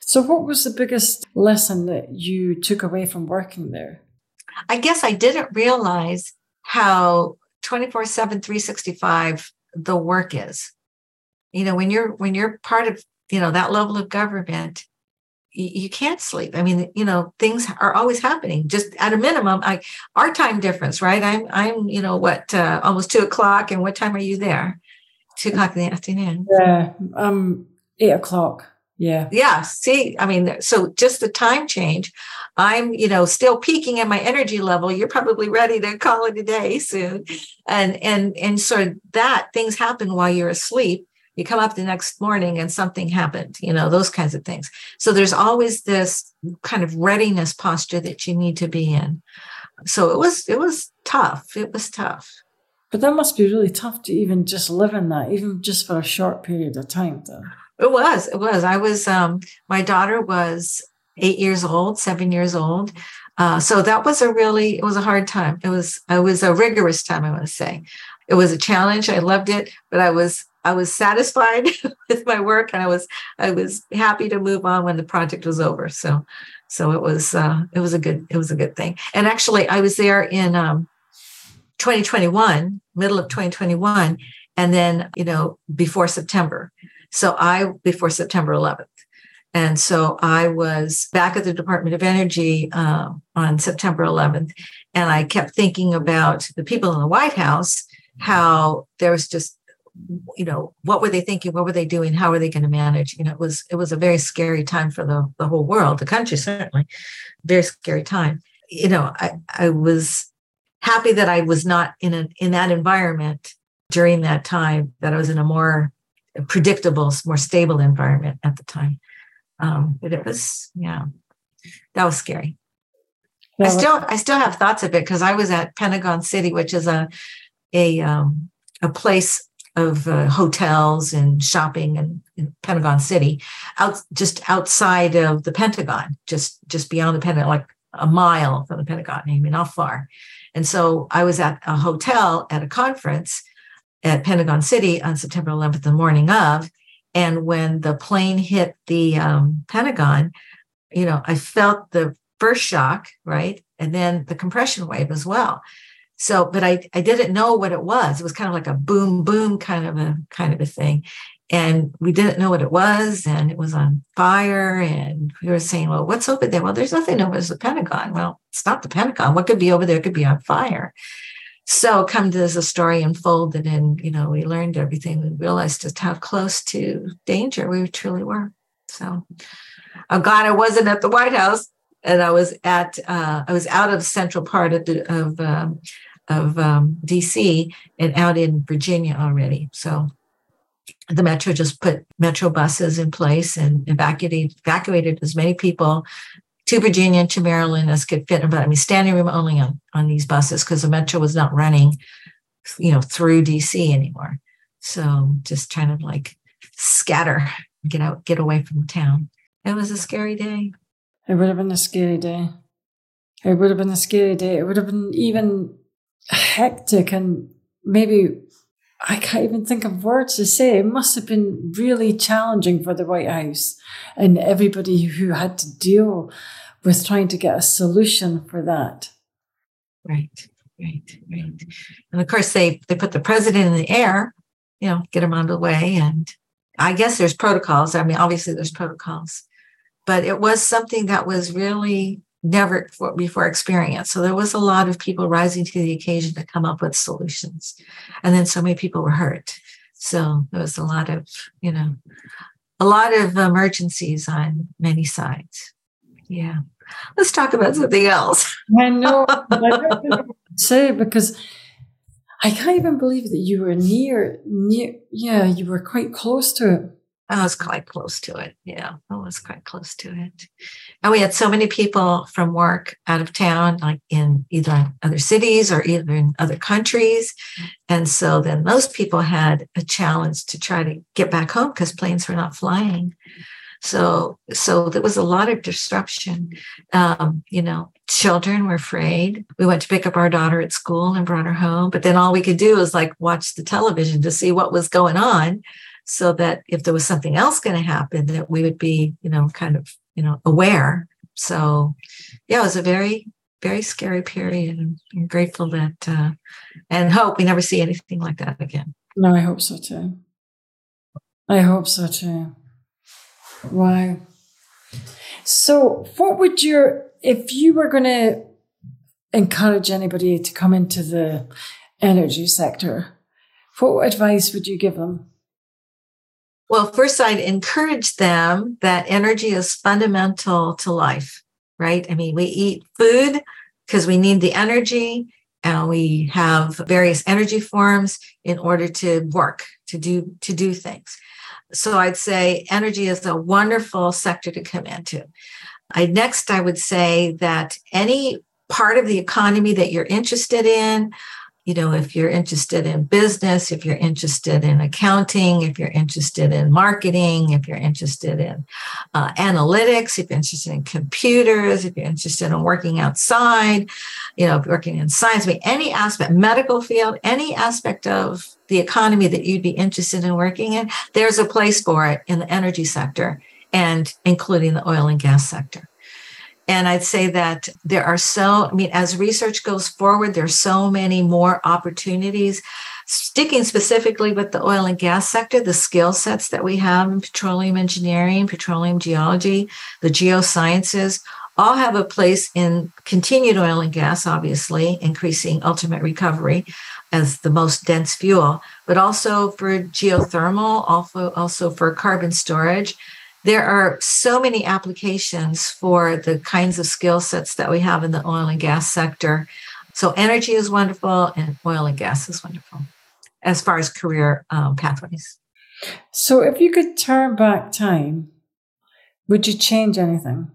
So, what was the biggest lesson that you took away from working there? I guess I didn't realize how 24 7 365 the work is. You know when you're when you're part of you know that level of government you, can't sleep. I mean you know things are always happening. Just at a minimum i our time difference right? I'm i'm you know what uh, almost two o'clock and what time are you there? Two o'clock in the afternoon. Yeah um eight o'clock yeah. Yeah. See, I mean, so just the time change. I'm, you know, still peaking at my energy level. You're probably ready to call it a day soon. And and and so that things happen while you're asleep. You come up the next morning and something happened, you know, those kinds of things. So there's always this kind of readiness posture that you need to be in. So it was it was tough. It was tough. But that must be really tough to even just live in that, even just for a short period of time, though. It was. It was. I was. Um, my daughter was eight years old, seven years old. Uh, so that was a really. It was a hard time. It was. It was a rigorous time. I want to say, it was a challenge. I loved it, but I was. I was satisfied <laughs> with my work, and I was. I was happy to move on when the project was over. So, so it was. Uh, it was a good. It was a good thing. And actually, I was there in um, 2021, middle of 2021, and then you know before September. So I, before September 11th. And so I was back at the Department of Energy uh, on September 11th. And I kept thinking about the people in the White House, how there was just, you know, what were they thinking? What were they doing? How were they going to manage? You know, it was, it was a very scary time for the, the whole world, the country certainly, very scary time. You know, I, I was happy that I was not in a, in that environment during that time, that I was in a more predictable, more stable environment at the time. Um, but it was, yeah, that was scary. I still, I still have thoughts of it because I was at Pentagon City, which is a a um, a place of uh, hotels and shopping in, in, Pentagon City, out just outside of the Pentagon, just just beyond the Pentagon, like a mile from the Pentagon. I mean, not far. And so I was at a hotel at a conference, at Pentagon City on September 11th, the morning of. And when the plane hit the um, Pentagon, you know, I felt the first shock, right? And then the compression wave as well. So, but I, I didn't know what it was. It was kind of like a boom, boom kind of a kind of a thing. And we didn't know what it was, and it was on fire. And we were saying, Well, what's over there? Well, there's nothing over there. It's the Pentagon. Well, it's not the Pentagon. What could be over there? Could be on fire. So come to a story unfolded and, you know, we learned everything. We realized just how close to danger we truly were. So I'm glad I wasn't at the White House and I was at, uh, I was out of central part of, the, of, um, of um, DC and out in Virginia already. So the metro just put metro buses in place and evacuated evacuated as many people to Virginia and to Maryland as could fit. But I mean, standing room only on, on these buses because the metro was not running you know, through DC anymore. So just trying to like scatter, get out, get away from town. It was a scary day. It would have been a scary day. It would have been a scary day. It would have been even hectic and maybe I can't even think of words to say. It must have been really challenging for the White House and everybody who had to deal with trying to get a solution for that. Right, right, right. And of course, they they put the president in the air, you know, get him out of the way. And I guess there's protocols. I mean, obviously there's protocols, but it was something that was really never before experienced. So there was a lot of people rising to the occasion to come up with solutions. And then so many people were hurt. So there was a lot of, you know, a lot of emergencies on many sides. Yeah. Let's talk about something else. I know. <laughs> I say because I can't even believe that you were near, near. Yeah, you were quite close to it. I was quite close to it. Yeah, I was quite close to it. And we had so many people from work out of town, like in either other cities or either in other countries. And so then those people had a challenge to try to get back home because planes were not flying. So, so there was a lot of disruption. Um, you know, children were afraid. We went to pick up our daughter at school and brought her home, but then all we could do was like watch the television to see what was going on so that if there was something else going to happen that we would be you know kind of you know aware. So yeah it was a very very scary period and i'm grateful that uh, and hope we never see anything like that again. No i hope so too. I hope so too. Wow so what would your if you were going to encourage anybody to come into the energy sector what advice would you give them well, first, I'd encourage them that energy is fundamental to life, right? I mean, we eat food because we need the energy and we have various energy forms in order to work, to do, to do things. So I'd say energy is a wonderful sector to come into. I next I would say that any part of the economy that you're interested in, you know, if you're interested in business, if you're interested in accounting, if you're interested in marketing, if you're interested in uh, analytics, if you're interested in computers, if you're interested in working outside, you know, working in science, I mean, any aspect, medical field, any aspect of the economy that you'd be interested in working in, there's a place for it in the energy sector and including the oil and gas sector. And I'd say that there are so, I mean, as research goes forward, there's so many more opportunities. Sticking specifically with the oil and gas sector, the skill sets that we have in petroleum engineering, petroleum geology, the geosciences, all have a place in continued oil and gas, obviously, increasing ultimate recovery as the most dense fuel, but also for geothermal, also, also for carbon storage there are so many applications for the kinds of skill sets that we have in the oil and gas sector. So energy is wonderful and oil and gas is wonderful as far as career um, pathways. So if you could turn back time, would you change anything?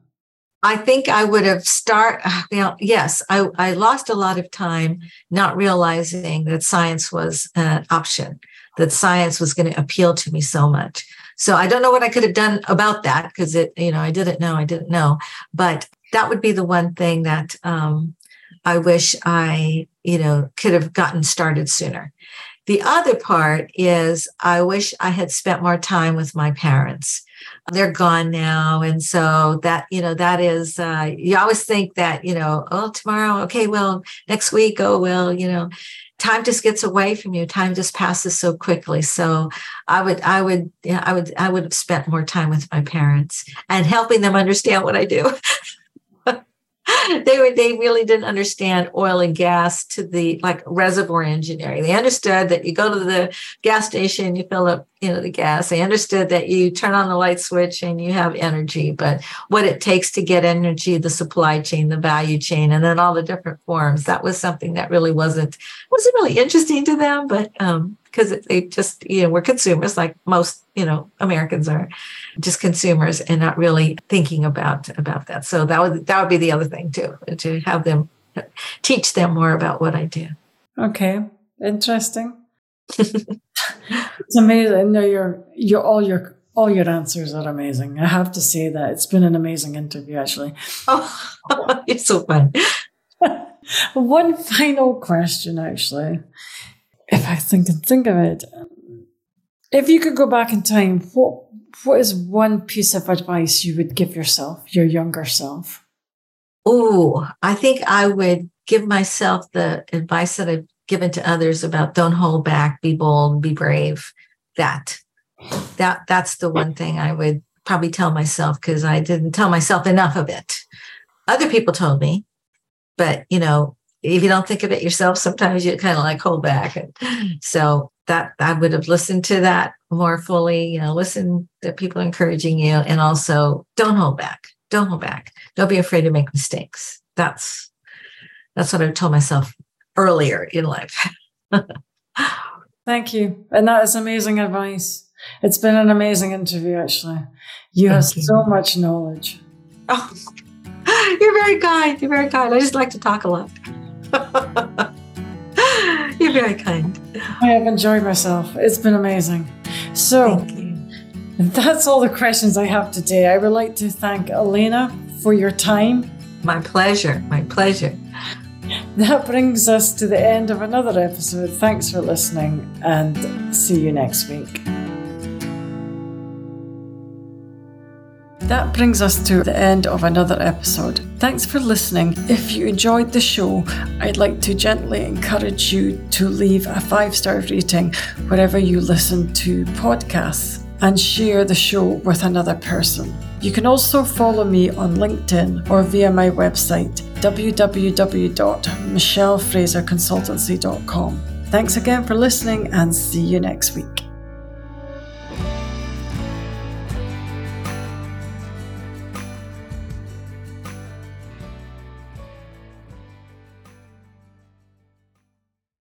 I think I would have start. Well, yes, I, I lost a lot of time not realizing that science was an option, that science was going to appeal to me so much. So I don't know what I could have done about that because it, you know, I didn't know, I didn't know. But that would be the one thing that um, I wish I, you know, could have gotten started sooner. The other part is I wish I had spent more time with my parents. They're gone now. And so that, you know, that is, uh, you always think that, you know, oh, tomorrow, okay, well, next week, oh, well, you know, time just gets away from you. Time just passes so quickly. So i would i would yeah, i would i would have spent more time with my parents and helping them understand what i do <laughs> <laughs> they were they really didn't understand oil and gas to the like reservoir engineering. They understood that you go to the gas station, you fill up, you know, the gas. They understood that you turn on the light switch and you have energy, but what it takes to get energy, the supply chain, the value chain, and then all the different forms, that was something that really wasn't wasn't really interesting to them. But um, because they just you know we're consumers like most you know Americans are just consumers and not really thinking about about that. So that would that would be the other thing too to have them teach them more about what I do. Okay. interesting. <laughs> it's amazing. No, your your all your all your answers are amazing. I have to say that it's been an amazing interview, actually. Oh, <laughs> it's so fun. <laughs> One final question, actually, I think and think of it, um, if you could go back in time, what what is one piece of advice you would give yourself, your younger self? Oh, I think I would give myself the advice that I've given to others about don't hold back, be bold, be brave. That that that's the one thing I would probably tell myself because I didn't tell myself enough of it. Other people told me, but you know, if you don't think of it yourself, sometimes you kind of like hold back. And so that I would have listened to that more fully, you know, listen to people encouraging you and also don't hold back. Don't hold back. Don't be afraid to make mistakes. That's that's what I told myself earlier in life. <laughs> Thank you. And that is amazing advice. It's been an amazing interview, actually. You Thank have you. so much knowledge. Oh, <laughs> you're very kind. You're very kind. I just like to talk a lot. <laughs> you're very kind. I have enjoyed myself. It's been amazing. So, that's all the questions I have today. I would like to thank Elena for your time. My pleasure. My pleasure. That brings us to the end of another episode. Thanks for listening and see you next week. That brings us to the end of another episode. Thanks for listening. If you enjoyed the show, I'd like to gently encourage you to leave a five star rating wherever you listen to podcasts and share the show with another person. You can also follow me on LinkedIn or via my website www.michellefraserconsultancy.com. Thanks again for listening and see you next week.